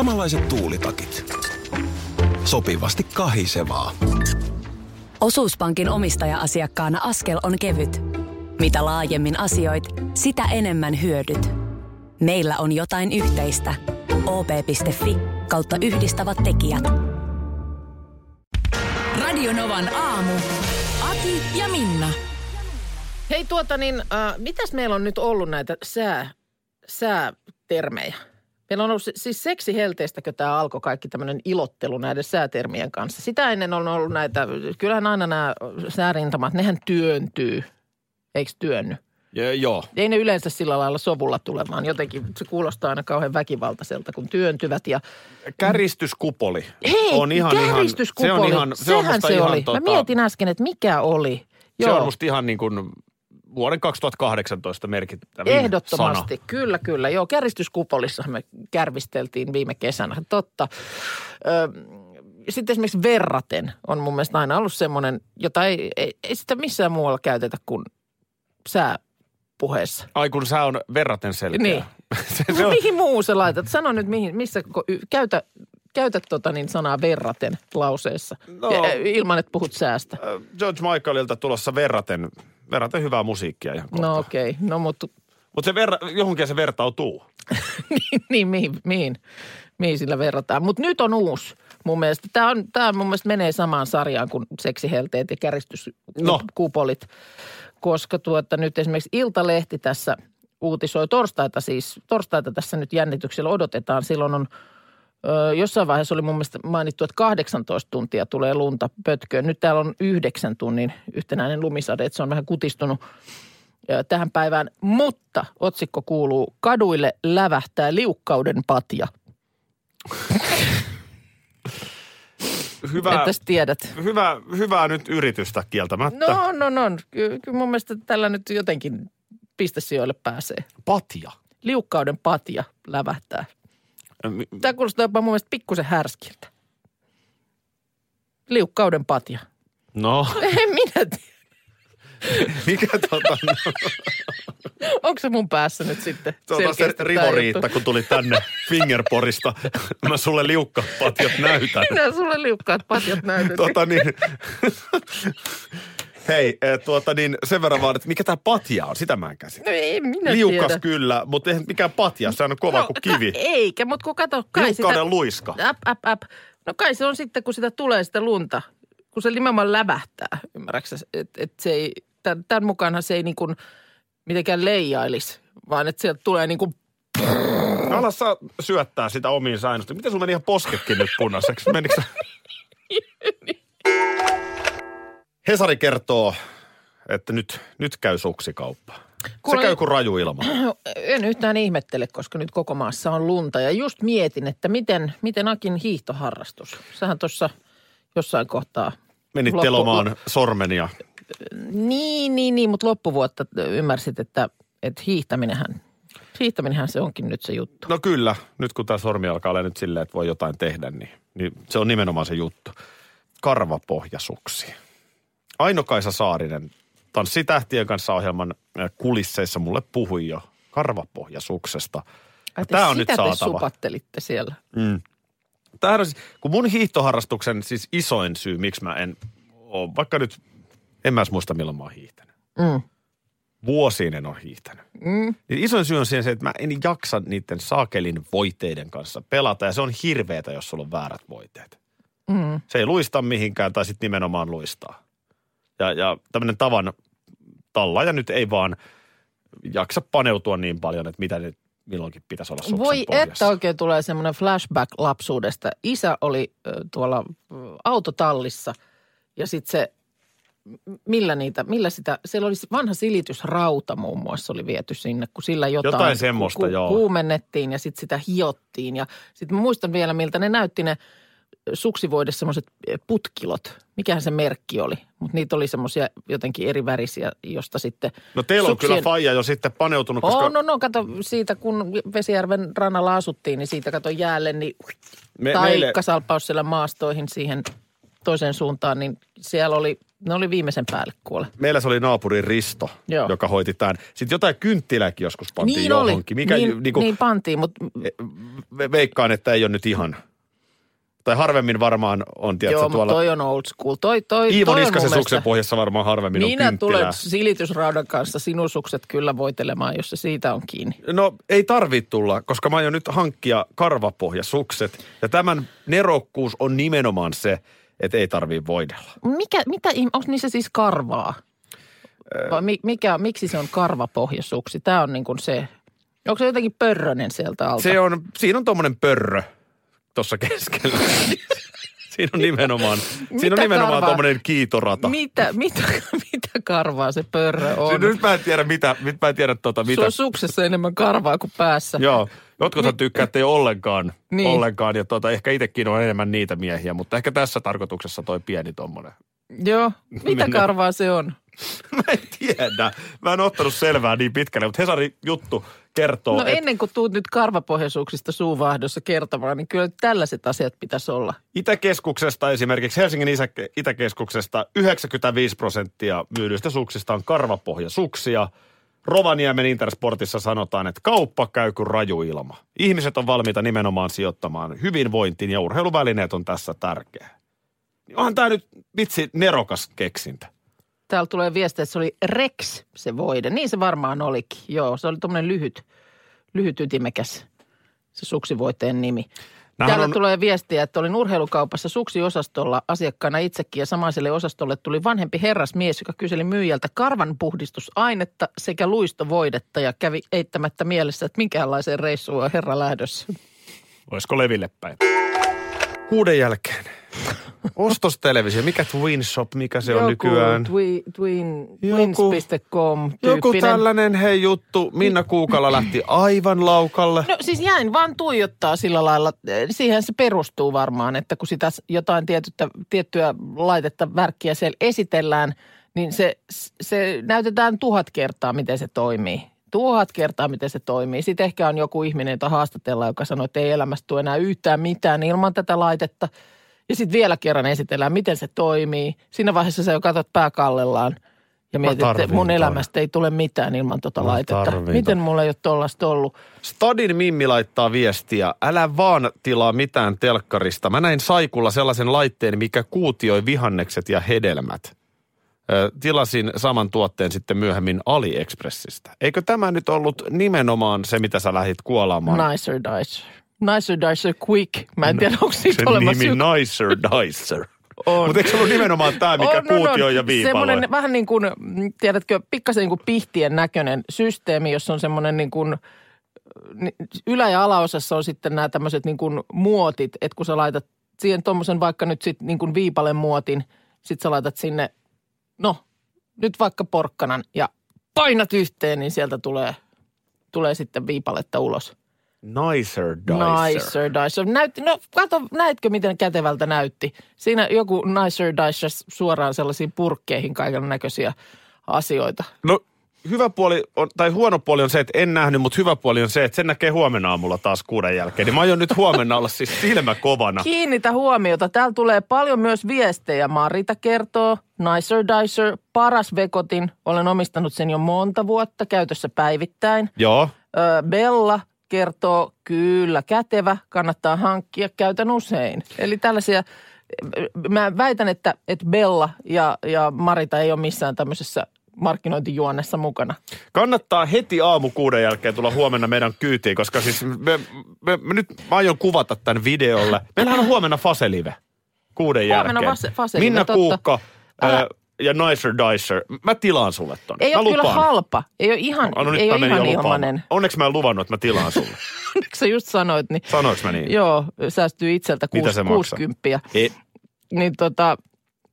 Samanlaiset tuulitakit. Sopivasti kahisevaa. Osuuspankin omistaja-asiakkaana askel on kevyt. Mitä laajemmin asioit, sitä enemmän hyödyt. Meillä on jotain yhteistä. op.fi kautta yhdistävät tekijät. Radionovan aamu. Ati ja Minna. Hei tuota niin, äh, mitäs meillä on nyt ollut näitä sää, säätermejä? Meillä on ollut si- siis seksihelteistäkö tämä alkoi kaikki tämmöinen ilottelu näiden säätermien kanssa. Sitä ennen on ollut näitä, kyllähän aina nämä säärintamat, nehän työntyy, eikö työnny? Ja, joo. Ei ne yleensä sillä lailla sovulla tulemaan. Jotenkin se kuulostaa aina kauhean väkivaltaiselta, kun työntyvät. Ja Käristyskupoli hei, on ihan, ihan, käristyskupoli, se on ihan, se on sehän musta se ihan, oli. Tota, Mä mietin äsken, että mikä oli. se on musta ihan niin kuin vuoden 2018 merkittävin Ehdottomasti, sana. kyllä, kyllä. Joo, käristyskupolissa me kärvisteltiin viime kesänä, totta. Ö, sitten esimerkiksi verraten on mun mielestä aina ollut semmoinen, jota ei, ei, ei sitä missään muualla käytetä kuin sääpuheessa. Ai kun sä on verraten selkeä. Niin. se, se on, mihin muu sä laitat? Sano nyt mihin, missä, käytä, käytä tota niin sanaa verraten lauseessa, No. ja, ilman että puhut säästä. George Michaelilta tulossa verraten, verraten hyvää musiikkia ihan kohta. No okei, okay. no mutta Mutta se verra, johonkin se vertautuu. niin, niin mihin, mihin, mihin sillä verrataan. Mutta nyt on uusi mun mielestä. Tämä on, tää mun mielestä menee samaan sarjaan kuin seksihelteet ja käristyskupolit. Koska tuota, nyt esimerkiksi Iltalehti tässä uutisoi torstaita siis, torstaita tässä nyt jännityksellä odotetaan. Silloin on Jossain vaiheessa oli mun mielestä mainittu, että 18 tuntia tulee lunta pötköön. Nyt täällä on yhdeksän tunnin yhtenäinen lumisade, että se on vähän kutistunut tähän päivään. Mutta otsikko kuuluu, kaduille lävähtää liukkauden patja. Hyvä, Että tiedät. hyvä, hyvää nyt yritystä kieltämättä. No, no, no. Kyllä, kyllä mun mielestä tällä nyt jotenkin pistesijoille pääsee. Patja. Liukkauden patja lävähtää. Tämä kuulostaa jopa mun mielestä pikkusen härskiltä. Liukkauden patja. No, En minä tiedä. mikä tota, Onko se mun päässä nyt sitten tota se selkeästi tää Rivo juttu? Riitta, kun tuli tänne Fingerporista. Mä sulle liukkapatjat näytän. Minä sulle liukkaat patjat näytän. Tota niin, hei, eh, tuota niin, sen verran vaan, että mikä tämä patja on, sitä mä en käsitä. No ei minä Liukas tiedä. kyllä, mutta eihän mikään patja, se on kova kuin kivi. Ka- eikä, mutta kun kato, kai Liukkauden sitä... luiska. Äp, äp, äp. No kai se on sitten, kun sitä tulee sitä lunta, kun se nimenomaan lävähtää, ymmärräksä? Että et se ei, tämän, tämän mukaanhan se ei niin kuin mitenkään leijailisi, vaan että sieltä tulee niin kuin Ala saa syöttää sitä omiin säännöstä. Miten sun meni ihan posketkin nyt punaiseksi? Menikö Hesari kertoo, että nyt, nyt käy suksikauppa. Se Kuule- käy kuin raju ilma. En yhtään ihmettele, koska nyt koko maassa on lunta. Ja just mietin, että miten, miten Akin hiihtoharrastus. Sähän tuossa jossain kohtaa... Menit loppu- telomaan sormen ja Niin, niin, niin, mutta loppuvuotta ymmärsit, että, että hiihtäminenhän, hiihtäminenhän se onkin nyt se juttu. No kyllä, nyt kun tämä sormi alkaa olla nyt silleen, että voi jotain tehdä, niin, niin se on nimenomaan se juttu. Karvapohjasuksi. Aino-Kaisa Saarinen Tanssi tähtien kanssa ohjelman kulisseissa mulle puhui jo karvapohjasuksesta. Ai Tämä on nyt sitä te saatava. supattelitte siellä. Mm. Tämähän on siis, kun mun hiihtoharrastuksen siis isoin syy, miksi mä en ole, vaikka nyt, en mä edes muista milloin mä oon hiihtänyt. Mm. Vuosiin en ole hiihtänyt. Mm. Niin isoin syy on siihen se, että mä en jaksa niiden saakelin voiteiden kanssa pelata. Ja se on hirveetä, jos sulla on väärät voiteet. Mm. Se ei luista mihinkään tai sitten nimenomaan luistaa. Ja, ja tämmöinen tavan tallaaja nyt ei vaan jaksa paneutua niin paljon, että mitä nyt milloinkin pitäisi olla Voi pohjassa. että oikein tulee semmoinen flashback lapsuudesta. Isä oli tuolla autotallissa ja sitten se, millä niitä, millä sitä, siellä oli vanha silitysrauta muun muassa oli viety sinne, kun sillä jotain, Jotain semmoista, joo. kuumennettiin ja sitten sitä hiottiin. Ja sitten muistan vielä, miltä ne näytti ne suksivoide semmoiset putkilot. Mikähän se merkki oli, mutta niitä oli semmoisia jotenkin eri värisiä, josta sitten... No teillä on kyllä suksien- faija jo sitten paneutunut, koska Oh, no, no, kato siitä, kun Vesijärven rannalla asuttiin, niin siitä kato jäälle, niin me, tai meille, siellä maastoihin siihen toiseen suuntaan, niin siellä oli Ne oli viimeisen päälle kuole. Meillä se oli naapurin Risto, Joo. joka hoiti tämän. Sitten jotain kynttilääkin joskus pantiin Niin oli. johonkin. Mikä, niin, niin, kuin, niin pantiin, mutta ve- veikkaan, että ei ole nyt ihan. Tai harvemmin varmaan on, tiedätkö, joo, tuolla... toi on old school. Toi, toi, Iivo toi on Niskasen mun suksen mielestä- pohjassa varmaan harvemmin on Minä kynttilää. tulen silitysraudan kanssa sinun sukset kyllä voitelemaan, jos se siitä on kiinni. No ei tarvitse tulla, koska mä aion nyt hankkia karvapohjasukset. Ja tämän nerokkuus on nimenomaan se, että ei tarvii voidella. Mikä, mitä, onko niissä siis karvaa? Vai mi, mikä, miksi se on karvapohjasuksi? Tämä on niin kuin se, onko se jotenkin pörrönen sieltä alta? Se on, siinä on tuommoinen pörrö tuossa keskellä. siinä on nimenomaan, siinä on nimenomaan tuommoinen kiitorata. Mitä, mitä, mitä karvaa se pörrö on? Siinä, nyt mä en tiedä mitä, nyt mä en tiedä tota, mitä. Sulla on suksessa enemmän karvaa kuin päässä. Joo, jotkut tykkää, että ei ollenkaan, Niin. ollenkaan ja tota, ehkä itsekin on enemmän niitä miehiä, mutta ehkä tässä tarkoituksessa toi pieni tommonen. Joo. Mitä karvaa se on? Mä en tiedä. Mä en ottanut selvää niin pitkälle, mutta Hesarin juttu kertoo, No ennen kuin tuut nyt karvapohjasuksista suuvahdossa kertomaan, niin kyllä tällaiset asiat pitäisi olla. Itäkeskuksesta esimerkiksi Helsingin Itäkeskuksesta 95 prosenttia myydyistä suksista on karvapohjasuksia. Rovaniemen Intersportissa sanotaan, että kauppa käy kuin raju ilma. Ihmiset on valmiita nimenomaan sijoittamaan hyvinvointiin ja urheiluvälineet on tässä tärkeä. Niin Onhan tämä nyt vitsi nerokas keksintö. Täällä tulee viestiä, että se oli Rex se voide. Niin se varmaan olikin. Joo, se oli tuommoinen lyhyt, lyhyt ytimekäs se suksivoiteen nimi. Nämähän Täällä on- tulee viestiä, että olin urheilukaupassa suksiosastolla asiakkaana itsekin ja samaiselle osastolle tuli vanhempi herrasmies, joka kyseli myyjältä karvanpuhdistusainetta sekä luistovoidetta ja kävi eittämättä mielessä, että minkäänlaiseen reissuun on herra lähdössä. Olisiko leville päin? Kuuden jälkeen. Ostostelevisio, mikä Twin Shop, mikä se on nykyään? Twi, twin, Joku- twins.com Joku tällainen hei juttu. Minna Kuukala lähti aivan laukalle. No siis jäin vaan tuijottaa sillä lailla. Siihen se perustuu varmaan, että kun sitä jotain tietyttä, tiettyä laitetta, värkkiä siellä esitellään, niin se, se näytetään tuhat kertaa, miten se toimii. Tuhat kertaa, miten se toimii. Sitten ehkä on joku ihminen, jota haastatellaan, joka sanoo, että ei elämästä tule enää yhtään mitään ilman tätä laitetta. Ja sitten vielä kerran esitellään, miten se toimii. Siinä vaiheessa sä jo katsot pääkallellaan ja mietit, että mun elämästä ei tule mitään ilman tota Mä laitetta. tarviin Miten mulla ei ole tollasta ollut? Stadin Mimmi laittaa viestiä. Älä vaan tilaa mitään telkkarista. Mä näin Saikulla sellaisen laitteen, mikä kuutioi vihannekset ja hedelmät. Tilasin saman tuotteen sitten myöhemmin AliExpressistä. Eikö tämä nyt ollut nimenomaan se, mitä sä lähdit kuolaamaan? Nicer Dicer. Nicer Dicer Quick. Mä en tiedä, onko siitä se olemassa nimi joku- Nicer Dicer. On. Mutta eikö se ollut nimenomaan tämä, mikä On, on, kuutioi on. ja viipaloi? Semmoinen vähän niin kuin, tiedätkö, pikkasen niin kuin pihtien näköinen systeemi, jossa on semmoinen niin kuin, ylä- ja alaosassa on sitten nämä tämmöiset niin kuin muotit, että kun sä laitat siihen tuommoisen vaikka nyt sitten niin kuin viipalen muotin, sit sä laitat sinne, no nyt vaikka porkkanan ja painat yhteen, niin sieltä tulee, tulee sitten viipaletta ulos. Nicer Dicer. Nicer Dicer. Näytti, no kato, näetkö miten kätevältä näytti? Siinä joku Nicer Dicer suoraan sellaisiin purkkeihin kaiken näköisiä asioita. No hyvä puoli, on, tai huono puoli on se, että en nähnyt, mutta hyvä puoli on se, että sen näkee huomenna aamulla taas kuuden jälkeen. Niin mä aion nyt huomenna olla siis silmä kovana. Kiinnitä huomiota. Täällä tulee paljon myös viestejä. Marita kertoo, Nicer Dicer, paras vekotin. Olen omistanut sen jo monta vuotta, käytössä päivittäin. Joo. Ö, Bella kertoo, kyllä, kätevä, kannattaa hankkia, käytän usein. Eli tällaisia, mä väitän, että, että Bella ja, ja Marita ei ole missään tämmöisessä markkinointijuonnessa mukana. Kannattaa heti aamu kuuden jälkeen tulla huomenna meidän kyytiin, koska siis me, me, me nyt mä aion kuvata tämän videolle. Meillähän on huomenna Faselive kuuden Huomenna jälkeen. Fase- Faselive, Minna totta. Kuukka Älä- ja Nicer Dicer. Mä tilaan sulle ton. Ei mä ole kyllä halpa, ei ole ihan, no nyt ei ole ihan ilmanen. Onneksi mä en luvannut, että mä tilaan sulle. Onneksi sä just sanoit, niin Sanoinko mä niin? joo, säästyy itseltä kuus, se maksaa? 60. Ei, Niin tota,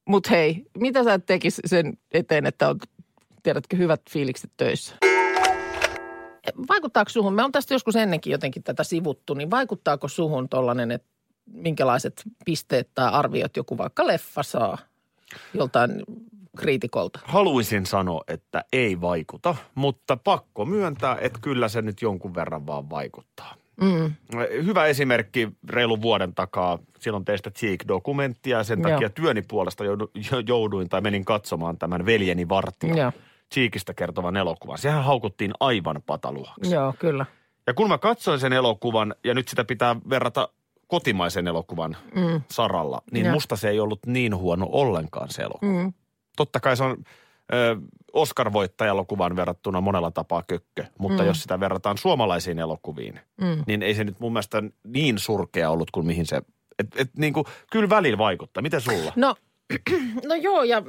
mut hei, mitä sä tekis sen eteen, että on, tiedätkö, hyvät fiilikset töissä? Vaikuttaako suhun, me on tästä joskus ennenkin jotenkin tätä sivuttu, niin vaikuttaako suhun tollanen, että minkälaiset pisteet tai arviot joku vaikka leffa saa joltain kriitikolta? haluaisin sanoa, että ei vaikuta, mutta pakko myöntää, että kyllä se nyt jonkun verran vaan vaikuttaa. Mm. Hyvä esimerkki reilun vuoden takaa. Silloin teistä Cheek-dokumenttia ja sen Joo. takia työni puolesta joudu- jouduin tai menin katsomaan tämän Veljeni Vartija Joo. Cheekistä kertovan elokuvan. Sehän haukuttiin aivan pataluhaksi. Joo, kyllä. Ja kun mä katsoin sen elokuvan, ja nyt sitä pitää verrata kotimaisen elokuvan mm. saralla, niin Joo. musta se ei ollut niin huono ollenkaan se elokuva. Mm. Totta kai se on ö, Oscar-voittajalokuvaan verrattuna monella tapaa kökkö, mutta mm. jos sitä verrataan suomalaisiin elokuviin, mm. niin ei se nyt mun mielestä niin surkea ollut kuin mihin se... Et, et, niin kuin, kyllä välillä vaikuttaa. Miten sulla? No, no joo, ja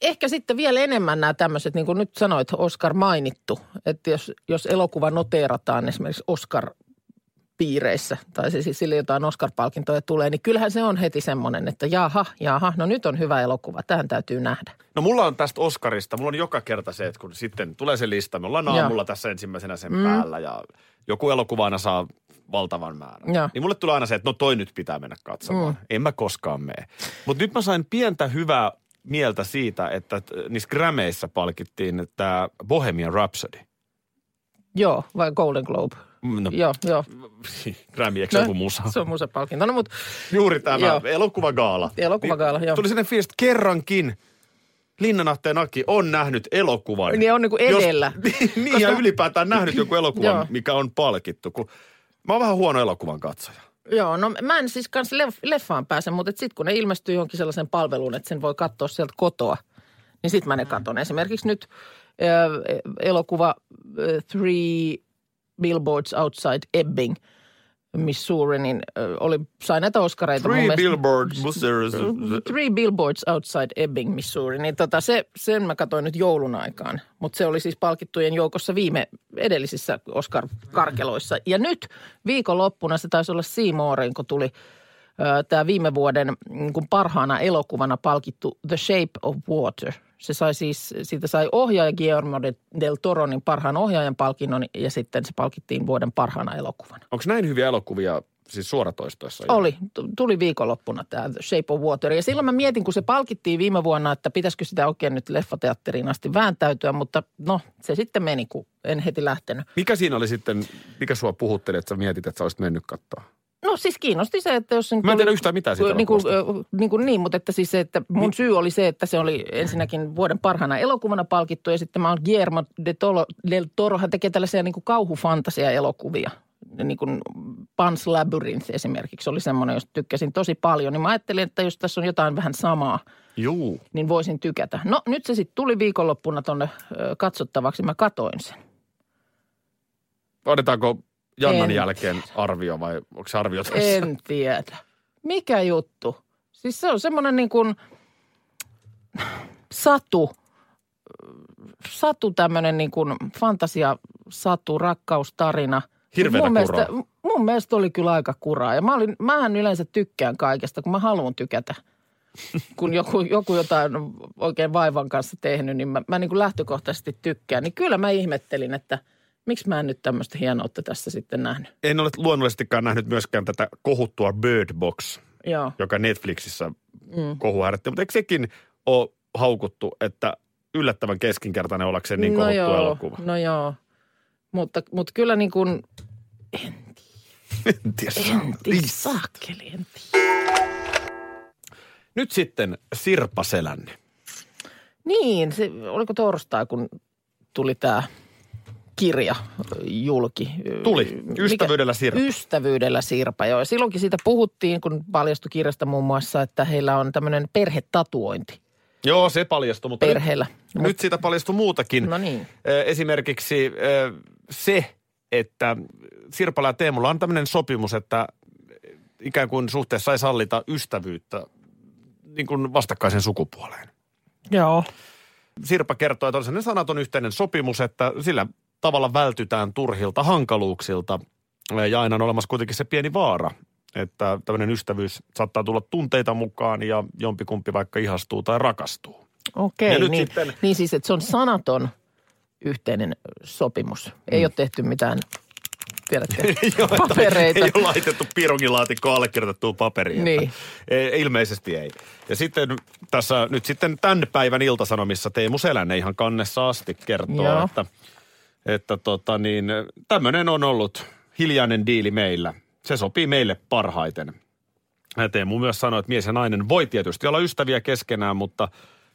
ehkä sitten vielä enemmän nämä tämmöiset, niin kuin nyt sanoit, Oscar mainittu, että jos, jos elokuva noteerataan esimerkiksi Oscar piireissä, tai se siis sille jotain Oscar-palkintoja tulee, niin kyllähän se on heti semmoinen, että jaha, jaha, no nyt on hyvä elokuva, tähän täytyy nähdä. No mulla on tästä Oscarista, mulla on joka kerta se, että kun sitten tulee se lista, me ollaan Joo. aamulla tässä ensimmäisenä sen mm. päällä ja joku elokuva aina saa valtavan määrän. Joo. Niin mulle tulee aina se, että no toi nyt pitää mennä katsomaan. Mm. En mä koskaan mene. Mutta nyt mä sain pientä hyvää mieltä siitä, että niissä Grammyissa palkittiin tämä Bohemian Rhapsody. Joo, vai Golden Globe? No, Joo, joo. Grammy, eikö se joku musa? Se on musapalkinto. No mutta Juuri tämä Joo. elokuvagaala. Elokuvagaala, niin, joo. Tuli sellainen fiilis, kerrankin Linnanahteen Aki on nähnyt elokuvan. Niin on niinku edellä. Jos, niin, ja ylipäätään nähnyt joku elokuvan, mikä on palkittu. Kun, mä oon vähän huono elokuvan katsoja. Joo, no mä en siis kans leff- leffaan pääse, mutta sitten kun ne ilmestyy johonkin sellaisen palveluun, että sen voi katsoa sieltä kotoa, niin sitten mä ne katon. Esimerkiksi nyt äh, elokuva äh, Three Billboards Outside Ebbing, Missouri, niin oli, sai näitä Oscareita. mun Three mielestä. billboards. Three Billboards Outside Ebbing, Missouri. Niin tota, se, sen mä katsoin nyt joulun aikaan. Mutta se oli siis palkittujen joukossa viime edellisissä Oscar-karkeloissa. Ja nyt viikonloppuna se taisi olla Seymouriin, kun tuli tämä viime vuoden mm, kun parhaana elokuvana palkittu The Shape of Water. Se sai siis, siitä sai ohjaaja Guillermo de- del Toro niin parhaan ohjaajan palkinnon ja sitten se palkittiin vuoden parhaana elokuvana. Onko näin hyviä elokuvia siis suoratoistoissa? Oli. Tuli viikonloppuna tämä The Shape of Water. Ja silloin mä mietin, kun se palkittiin viime vuonna, että pitäisikö sitä oikein nyt leffateatteriin asti vääntäytyä, mutta no se sitten meni, kun en heti lähtenyt. Mikä siinä oli sitten, mikä sua puhutteli, että sä mietit, että sä olisit mennyt katsoa? No siis kiinnosti se, että jos... nyt Mä en tiedä yhtään mitään siitä niin kuin, niin, kuin niin, mutta että siis se, että mun syy oli se, että se oli ensinnäkin vuoden parhaana elokuvana palkittu ja sitten mä oon Guillermo de Toro, del Toro, hän tekee tällaisia niin kuin kauhufantasia-elokuvia. Niin kuin Pan's Labyrinth esimerkiksi oli semmoinen, josta tykkäsin tosi paljon. Niin mä ajattelin, että jos tässä on jotain vähän samaa, Juu. niin voisin tykätä. No nyt se sitten tuli viikonloppuna tonne ö, katsottavaksi, mä katoin sen. Odotetaanko Jannan En jälkeen arvio vai onko se arvio tässä? En tiedä. Mikä juttu? Siis se on semmoinen niin kuin satu, satu tämmöinen niin kuin fantasia, satu, rakkaustarina. Hirveätä mun mielestä, mun mielestä oli kyllä aika kuraa. Ja mä olin, mähän yleensä tykkään kaikesta, kun mä haluan tykätä. Kun joku, joku jotain oikein vaivan kanssa tehnyt, niin mä, mä niin kuin lähtökohtaisesti tykkään. Niin kyllä mä ihmettelin, että miksi mä en nyt tämmöistä hienoutta tässä sitten nähnyt. En ole luonnollisestikaan nähnyt myöskään tätä kohuttua Bird Box, Joo. joka Netflixissä mm. kohu herätti. Mutta eikö sekin ole haukuttu, että yllättävän keskinkertainen ollakseen niin kohuttu joo, elokuva? No joo, mutta, mutta kyllä niin kuin, En tiedä. en tiedä, saakeli, en tiedä. Nyt sitten Sirpa Selänne. Niin, se, oliko torstai, kun tuli tämä kirja julki? Tuli. Ystävyydellä Sirpa. Ystävyydellä Sirpa, joo. Ja silloinkin siitä puhuttiin, kun paljastui kirjasta muun muassa, että heillä on tämmöinen perhetatuointi Joo, se paljastui, mutta nyt, perheellä. nyt siitä paljastui muutakin. No niin. Esimerkiksi se, että Sirpalla ja Teemulla on tämmöinen sopimus, että ikään kuin suhteessa ei sallita ystävyyttä niin kuin vastakkaisen sukupuoleen. Joo. Sirpa kertoo, että on sellainen sanaton yhteinen sopimus, että sillä tavalla vältytään turhilta hankaluuksilta. Ja aina on olemassa kuitenkin se pieni vaara, että tämmöinen ystävyys saattaa tulla tunteita mukaan ja jompikumpi vaikka ihastuu tai rakastuu. Okei, niin, sitten- niin siis, että se on sanaton yhteinen sopimus. Ei ole tehty mitään, tiedätkö, Joo, papereita. Ei ole laitettu piirongilaatikkoon allekirjoitettua paperiin. Niin. E, ilmeisesti ei. Ja sitten tässä nyt sitten tämän päivän iltasanomissa Teemu Selänne ihan kannessa asti kertoo, Joo. että, että tota niin, tämmöinen on ollut hiljainen diili meillä. Se sopii meille parhaiten. Teemu myös sanoi, että mies ja nainen voi tietysti olla ystäviä keskenään, mutta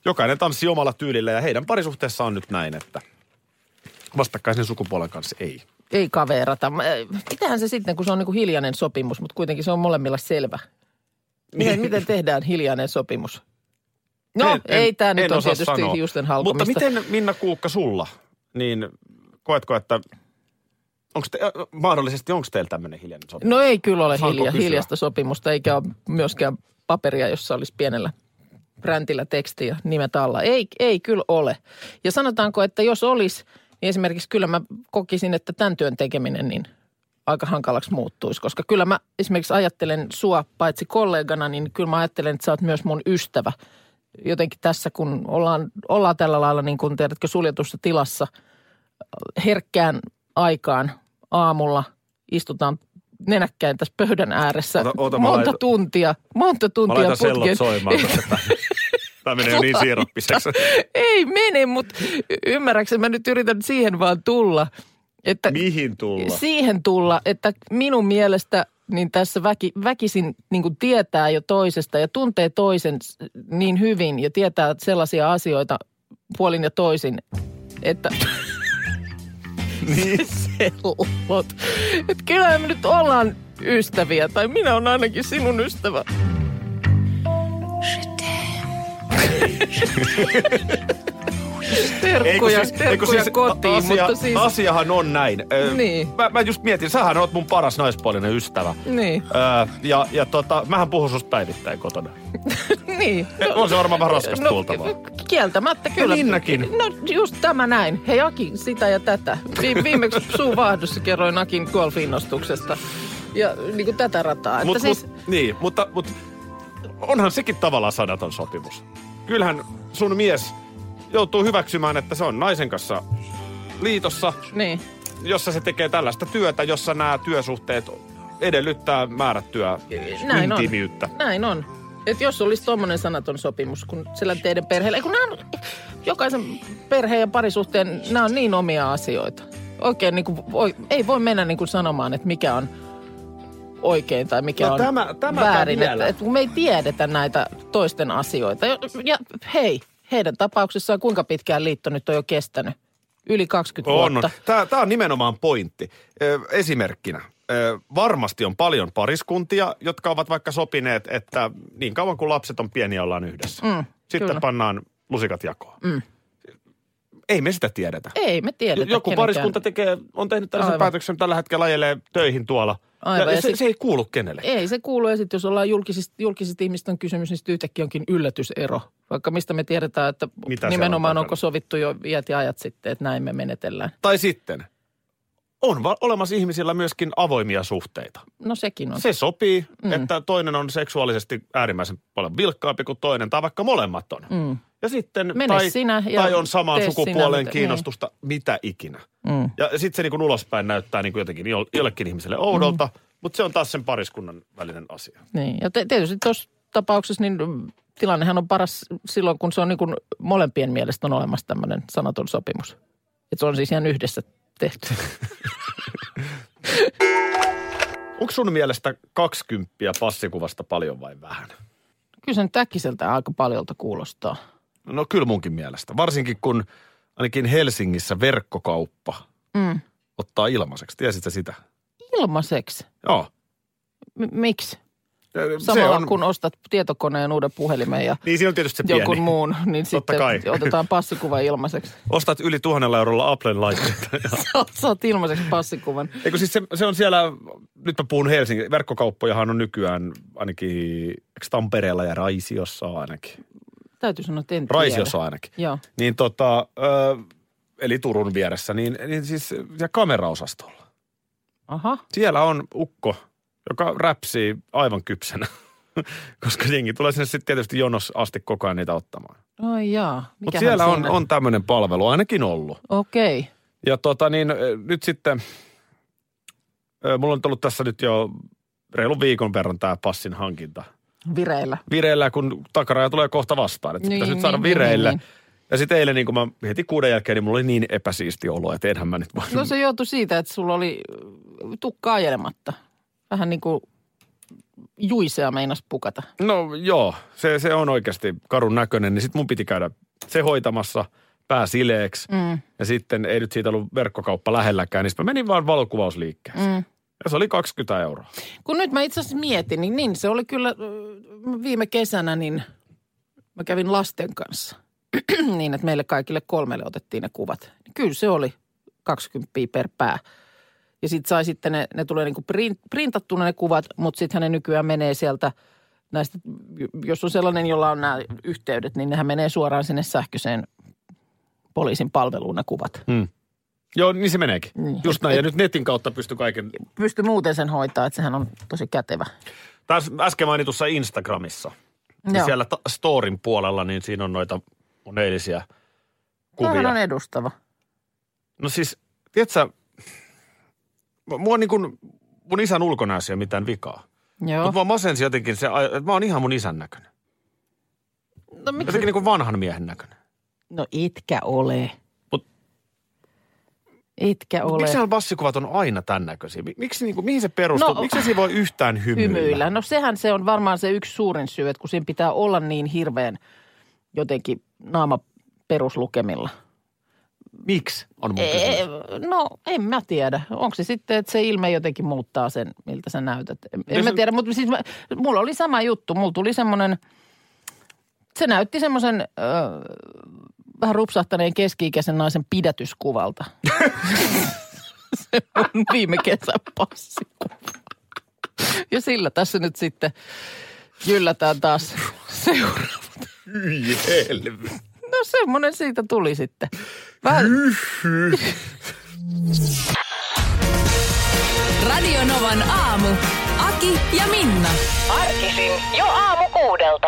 jokainen tanssii omalla tyylillä ja heidän parisuhteessa on nyt näin, että vastakkaisen sukupuolen kanssa ei. Ei kaverata. Mitähän se sitten, kun se on niin kuin hiljainen sopimus, mutta kuitenkin se on molemmilla selvä. Miten, miten tehdään hiljainen sopimus? No, En- ei tämä nyt ole tietysti sanoa. hiusten Mutta halkomista. miten Minna Kuukka sulla, niin koetko, että onko te, äh, mahdollisesti onko teillä tämmöinen hiljainen sopimus? No ei kyllä ole Saanko hilja, kysyä? hiljasta sopimusta, eikä ole myöskään paperia, jossa olisi pienellä bräntillä teksti ja nimet alla. Ei, ei kyllä ole. Ja sanotaanko, että jos olisi, niin esimerkiksi kyllä mä kokisin, että tämän työn tekeminen niin aika hankalaksi muuttuisi. Koska kyllä mä esimerkiksi ajattelen sua paitsi kollegana, niin kyllä mä ajattelen, että sä oot myös mun ystävä. Jotenkin tässä, kun ollaan, ollaan tällä lailla, niin kuin tiedätkö, suljetussa tilassa herkkään aikaan aamulla istutaan nenäkkäin tässä pöydän ääressä. Ota- ota, mä monta laitan- tuntia, monta Mä tuntia laitan sellot putkeen. soimaan. Tämä, menee jo niin siirappiseksi. Ei mene, mutta ymmärräksä, mä nyt yritän siihen vaan tulla. Että Mihin tulla? Siihen tulla, että minun mielestä niin tässä väki, väkisin niin kuin tietää jo toisesta ja tuntee toisen niin hyvin ja tietää sellaisia asioita puolin ja toisin, että niin. sellot. Että kyllä me nyt ollaan ystäviä, tai minä olen ainakin sinun ystävä. terkkuja, Eikö siis- eikö terkkuja siis kotiin, asia, mutta siis... Asiahan on näin. Ö, Niin. Mä, mä just mietin, sähän oot mun paras naispuolinen ystävä. Niin, Öö, ja, ja tota, mähän puhun susta päivittäin kotona. niin. On se varmaan vähän raskasta kuultavaa. Kieltämättä kyllä. Minnakin. No just tämä näin. Hei Aki, sitä ja tätä. Vi- viimeksi suu vaahdossa kerroin Akin golfinnostuksesta. Ja niin kuin tätä rataa. Että Mut, siis, mut, niin, mutta, mutta onhan sekin tavallaan sanaton sopimus. Kyllähän sun mies joutuu hyväksymään, että se on naisen kanssa liitossa, niin. jossa se tekee tällaista työtä, jossa nämä työsuhteet edellyttää määrättyä Näin on. intiimiyttä. Näin on. Et jos olisi tuommoinen sanaton sopimus, kun sillä teidän perheellä, kun nämä on, jokaisen perheen ja parisuhteen, nämä on niin omia asioita. Oikein niin kuin voi, ei voi mennä niin kuin sanomaan, että mikä on oikein tai mikä No on tämä- tämäkään väärin. Että, että kun me ei tiedetä näitä toisten asioita. Ja, ja hei, heidän tapauksessaan kuinka pitkään liitto nyt on jo kestänyt? Yli 20 On, vuotta. Tämä, tämä on nimenomaan pointti. Esimerkkinä. Varmasti on paljon pariskuntia, jotka ovat vaikka sopineet, että niin kauan kuin lapset on pieniä, ollaan yhdessä. Mm, Sitten kyllä. pannaan lusikat jakoon. Mm. Ei me sitä tiedetä. Ei me tiedetä Joku kenenkään. pariskunta tekee, on tehnyt tällaisen Aivan. päätöksen, tällä hetkellä ajelee töihin tuolla. Aivan, Ja, ja se, sit- se ei kuulu kenelle. Ei se kuulu. Ja sitten jos ollaan julkisista, julkisista ihmistä on kysymys, niin sitten yhtäkkiä onkin yllätysero. Vaikka mistä me tiedetään, että Mitä on nimenomaan takana? onko sovittu jo iät ja ajat sitten, että näin me menetellään. Tai sitten on va- olemassa ihmisillä myöskin avoimia suhteita. No sekin on. Se sopii, Mm. että toinen on seksuaalisesti äärimmäisen paljon vilkkaampi kuin toinen, tai vaikka molemmat on. Mm. Ja sitten, Mene tai, sinä ja tai on samaan sukupuoleen sinä, kiinnostusta, mitä ikinä. Mm. Ja sitten se niin kuin ulospäin näyttää niin kuin jotenkin jo- jollekin ihmiselle oudolta, mm. mutta se on taas sen pariskunnan välinen asia. Niin. Ja te- tietysti tuossa tapauksessa niin mm, tilannehan on paras silloin, kun se on niin kuin molempien mielestä on olemassa tämmöinen sanaton sopimus. Että se on siis ihan yhdessä tehty. Onko sun mielestä 20 passikuvasta paljon vai vähän? Kyllä se nyt äkkiseltään aika paljolta kuulostaa. No kyllä munkin mielestä. Varsinkin kun ainakin Helsingissä verkkokauppa Mm. ottaa ilmaiseksi. Tiesitkö sitä? Ilmaiseksi. Joo. M- miksi? Se Samalla on, kun ostat tietokoneen, uuden puhelimen ja Niin siinä on tietysti se pieni. jonkun muun, niin Totta sitten kai. otetaan passikuva ilmaiseksi. Ostat yli tuhannella eurolla Applen laitteita. Saat, saat ilmaiseksi passikuvan. Eikö siis se, se on siellä, nyt mä puhun Helsingin, verkkokauppojahan on nykyään ainakin, Tampereella ja Raisiossa ainakin? Täytyy sanoa, että en tiedä. Raisiossa ainakin. Joo. Niin tota, ö, eli Turun vieressä, niin, niin siis siellä kameraosastolla. Aha. Siellä on ukko, joka räpsii aivan kypsenä. Koska jengi tulee sinne sitten tietysti jonos asti koko ajan niitä ottamaan. Ai jaa. Mutta siellä on, on tämmöinen palvelu, ainakin ollut. Okei. Okay. Ja tota niin, nyt sitten, mulla on ollut tässä nyt jo reilun viikon verran tämä passin hankinta Vireillä. vireillä, kun takaraja tulee kohta vastaan. Että niin, Niin, pitäisi nyt saada niin, vireille. niin, Ja sitten eilen, niin kun mä heti kuuden jälkeen, niin mulla oli niin epäsiisti olo, että enhän mä nyt voi. No se johtui siitä, että sulla oli tukka ajelematta. Vähän niin kuin juisea meinas pukata. No joo, se, se on oikeasti karun näköinen, niin sitten mun piti käydä se hoitamassa pää sileeksi. Mm. Ja sitten ei nyt siitä ollut verkkokauppa lähelläkään, niin mä menin vaan valokuvausliikkeeseen. Mm. Ja se oli 20 euroa. Kun nyt mä itse asiassa mietin, niin, niin se oli kyllä äh, viime kesänä, niin mä kävin lasten kanssa. niin, että meille kaikille kolmelle otettiin ne kuvat. Kyllä se oli 20 per pää. Ja sitten sai sitten ne, ne tulee niinku print, printattuna ne kuvat, mutta sitten ne nykyään menee sieltä näistä, jos on sellainen, jolla on nämä yhteydet, niin nehän menee suoraan sinne sähköiseen poliisin palveluun ne kuvat. Hmm. Joo, niin se meneekin. Niin. Just näin. Ja nyt netin kautta pystyy kaiken... Pysty muuten sen hoitaa, että sehän on tosi kätevä. Taas äsken mainitussa Instagramissa. Niin siellä ta- storin puolella, niin siinä on noita mun eilisiä kuvia. Tämähän on edustava. No siis, tiedätkö, mua niin kuin, mun isän ulkonäössä ei ole mitään vikaa. Joo. Mutta mua masensi jotenkin se, että mä oon ihan mun isän näköinen. No, miksi? Jotenkin niin kuin vanhan miehen näköinen. no etkä ole. Mut- Mut ole. Miksi bassikuvat on aina tämän näköisiä? Mi- Miksi, niin kuin, mihin se perustuu? No, Miksi se voi yhtään hymyillä? hymyillä. No sehän se on varmaan se yksi suurin syy, että kun siinä pitää olla niin hirveän jotenkin naama peruslukemilla. Miksi on mun kysymys. no en mä tiedä. Onko se sitten, että se ilme jotenkin muuttaa sen, miltä sä näytät. En, Jos mä tiedä, mutta siis mä, mulla oli sama juttu. Mulla tuli semmoinen, se näytti semmoisen vähän rupsahtaneen keski-ikäisen naisen pidätyskuvalta. se on viime kesän passikuva. Ja sillä tässä nyt sitten jyllätään taas seuraavat. Hyi helvetti. No semmoinen siitä tuli sitten. Vähän, Radio Novan aamu. Aki ja Minna. Arkisin jo aamu kuudelta.